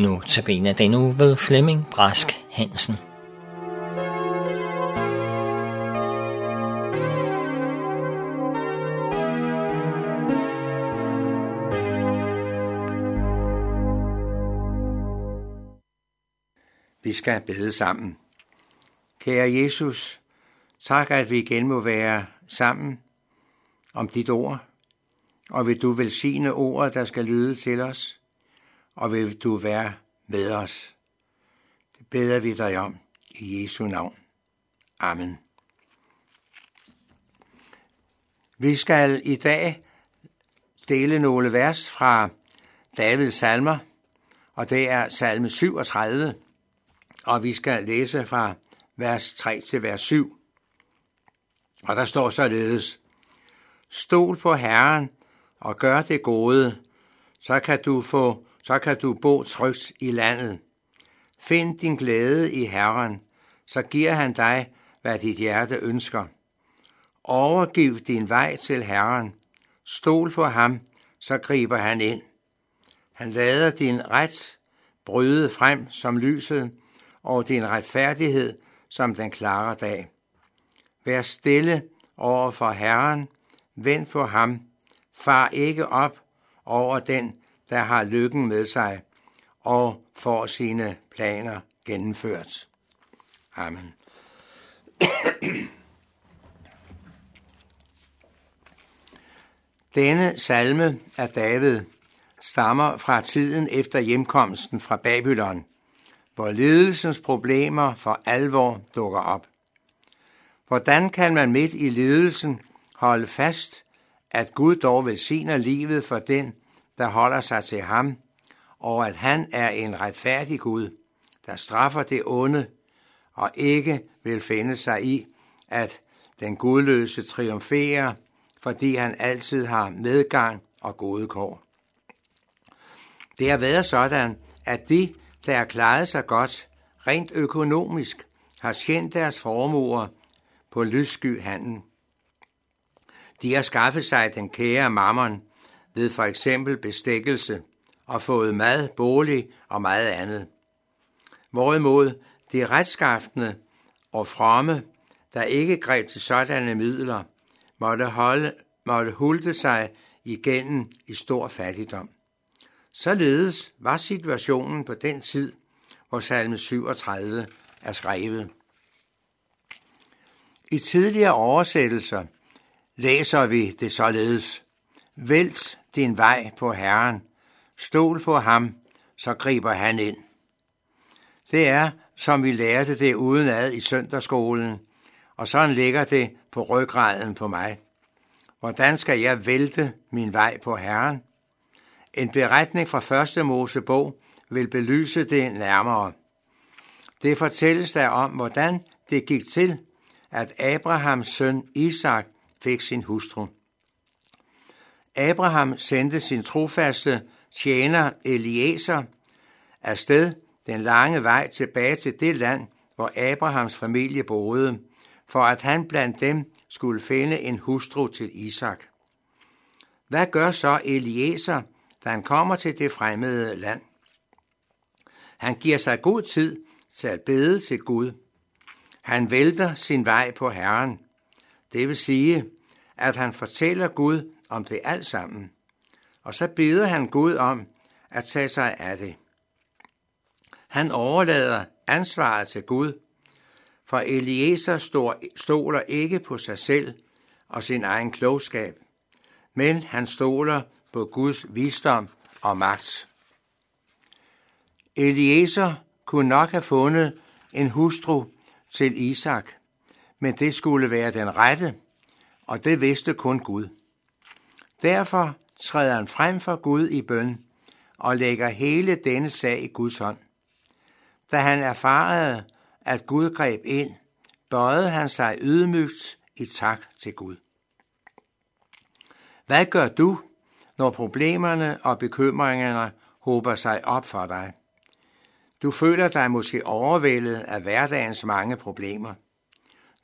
Nu tabiner den nu ved Flemming Brask Hansen. Vi skal bede sammen. Kære Jesus, tak at vi igen må være sammen om dit ord, og vil du velsigne ordet, der skal lyde til os, og vil du være med os. Det beder vi dig om i Jesu navn. Amen. Vi skal i dag dele nogle vers fra Davids salmer, og det er salme 37, og vi skal læse fra vers 3 til vers 7. Og der står således, Stol på Herren og gør det gode, så kan du få så kan du bo trygt i landet. Find din glæde i Herren, så giver han dig, hvad dit hjerte ønsker. Overgiv din vej til Herren. Stol på ham, så griber han ind. Han lader din ret bryde frem som lyset, og din retfærdighed som den klare dag. Vær stille over for Herren, vend på ham, far ikke op over den, der har lykken med sig og får sine planer gennemført. Amen. Denne salme af David stammer fra tiden efter hjemkomsten fra Babylon, hvor ledelsens problemer for alvor dukker op. Hvordan kan man midt i ledelsen holde fast, at Gud dog velsigner livet for den, der holder sig til ham, og at han er en retfærdig Gud, der straffer det onde og ikke vil finde sig i, at den gudløse triumferer, fordi han altid har medgang og gode kår. Det har været sådan, at de, der har klaret sig godt, rent økonomisk, har tjent deres formuer på lyssky handel. De har skaffet sig den kære mammon, ved for eksempel bestikkelse og fået mad, bolig og meget andet. Hvorimod de retskaftende og fromme, der ikke greb til sådanne midler, måtte, holde, måtte hulte sig igennem i stor fattigdom. Således var situationen på den tid, hvor salme 37 er skrevet. I tidligere oversættelser læser vi det således. Vælt din vej på Herren. Stol på ham, så griber han ind. Det er, som vi lærte det udenad i søndagsskolen, og sådan ligger det på ryggraden på mig. Hvordan skal jeg vælte min vej på Herren? En beretning fra første Mosebog vil belyse det nærmere. Det fortælles der om, hvordan det gik til, at Abrahams søn Isak fik sin hustru. Abraham sendte sin trofaste tjener Eliezer afsted den lange vej tilbage til det land, hvor Abrahams familie boede, for at han blandt dem skulle finde en hustru til Isak. Hvad gør så Eliezer, da han kommer til det fremmede land? Han giver sig god tid til at bede til Gud. Han vælter sin vej på Herren. Det vil sige, at han fortæller Gud om det alt sammen. Og så beder han Gud om at tage sig af det. Han overlader ansvaret til Gud, for Eliezer stoler ikke på sig selv og sin egen klogskab, men han stoler på Guds visdom og magt. Eliezer kunne nok have fundet en hustru til Isak, men det skulle være den rette, og det vidste kun Gud. Derfor træder han frem for Gud i bøn og lægger hele denne sag i Guds hånd. Da han erfarede, at Gud greb ind, bøjede han sig ydmygt i tak til Gud. Hvad gør du, når problemerne og bekymringerne håber sig op for dig? Du føler dig måske overvældet af hverdagens mange problemer.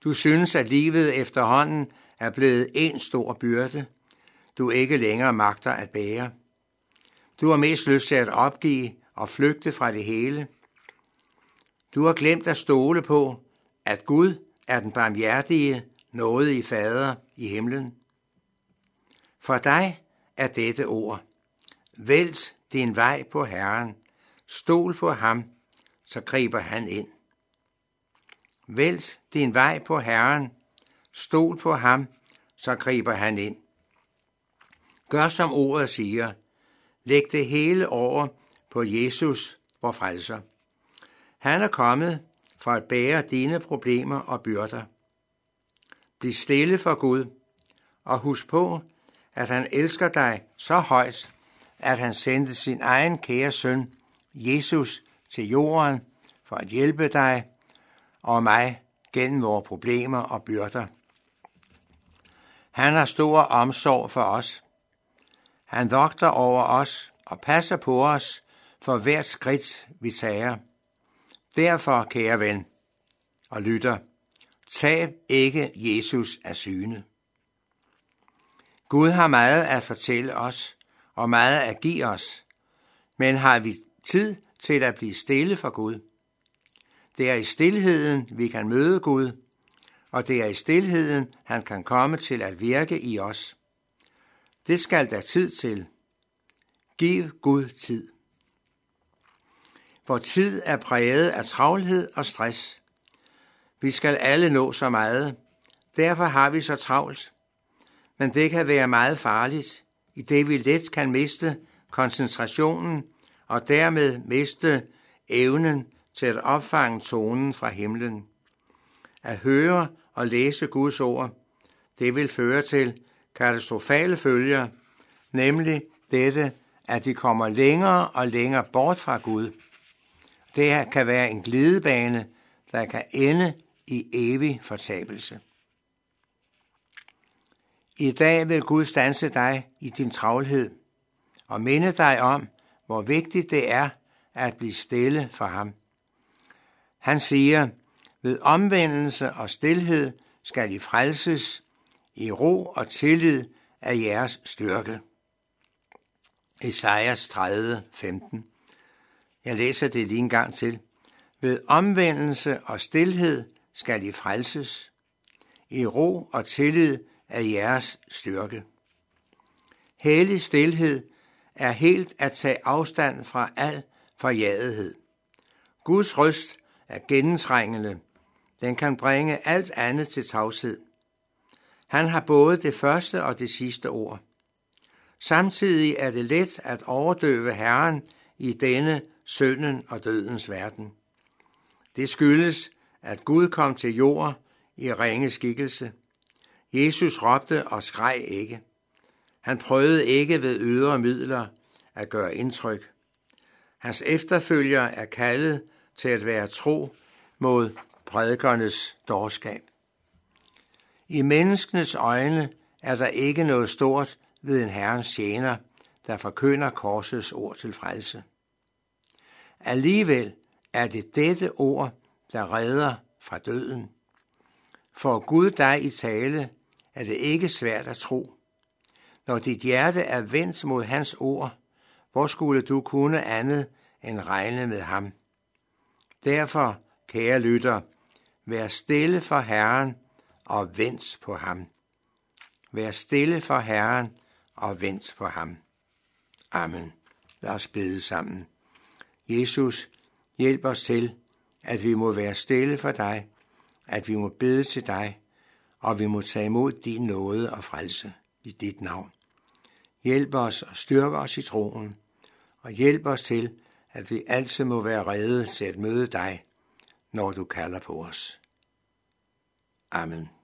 Du synes, at livet efterhånden er blevet en stor byrde, du ikke længere magter at bære. Du har mest lyst til at opgive og flygte fra det hele. Du har glemt at stole på, at Gud er den barmhjertige, nåde i fader i himlen. For dig er dette ord. Vælt din vej på Herren. Stol på ham, så griber han ind. Vælt din vej på Herren. Stol på ham, så griber han ind. Gør som ordet siger. Læg det hele over på Jesus, vor frelser. Han er kommet for at bære dine problemer og byrder. Bliv stille for Gud, og husk på, at han elsker dig så højt, at han sendte sin egen kære søn, Jesus, til jorden for at hjælpe dig og mig gennem vores problemer og byrder. Han har stor omsorg for os. Han vogter over os og passer på os for hvert skridt, vi tager. Derfor, kære ven og lytter, tab ikke Jesus af syne. Gud har meget at fortælle os og meget at give os, men har vi tid til at blive stille for Gud? Det er i stillheden, vi kan møde Gud, og det er i stillheden, han kan komme til at virke i os. Det skal der tid til. Giv Gud tid. Vor tid er præget af travlhed og stress. Vi skal alle nå så meget. Derfor har vi så travlt. Men det kan være meget farligt, i det vi let kan miste koncentrationen og dermed miste evnen til at opfange tonen fra himlen. At høre og læse Guds ord, det vil føre til katastrofale følger, nemlig dette, at de kommer længere og længere bort fra Gud. Det her kan være en glidebane, der kan ende i evig fortabelse. I dag vil Gud stanse dig i din travlhed og minde dig om, hvor vigtigt det er at blive stille for ham. Han siger, ved omvendelse og stillhed skal I frelses i ro og tillid af jeres styrke. Esajas 30, 15. Jeg læser det lige en gang til. Ved omvendelse og stillhed skal I frelses. I ro og tillid af jeres styrke. Hellig stillhed er helt at tage afstand fra al forjagethed. Guds røst er gennemtrængende. Den kan bringe alt andet til tavshed. Han har både det første og det sidste ord. Samtidig er det let at overdøve Herren i denne synden og dødens verden. Det skyldes, at Gud kom til jord i ringe skikkelse. Jesus råbte og skreg ikke. Han prøvede ikke ved ydre midler at gøre indtryk. Hans efterfølgere er kaldet til at være tro mod prædikernes dårskab. I menneskenes øjne er der ikke noget stort ved en herrens tjener, der forkynder korsets ord til frelse. Alligevel er det dette ord, der redder fra døden. For Gud dig i tale, er det ikke svært at tro. Når dit hjerte er vendt mod hans ord, hvor skulle du kunne andet end regne med ham? Derfor, kære lytter, vær stille for Herren og vent på ham. Vær stille for Herren og vent på ham. Amen. Lad os bede sammen. Jesus, hjælp os til, at vi må være stille for dig, at vi må bede til dig, og vi må tage imod din nåde og frelse i dit navn. Hjælp os og styrk os i troen, og hjælp os til, at vi altid må være rede til at møde dig, når du kalder på os. Amen.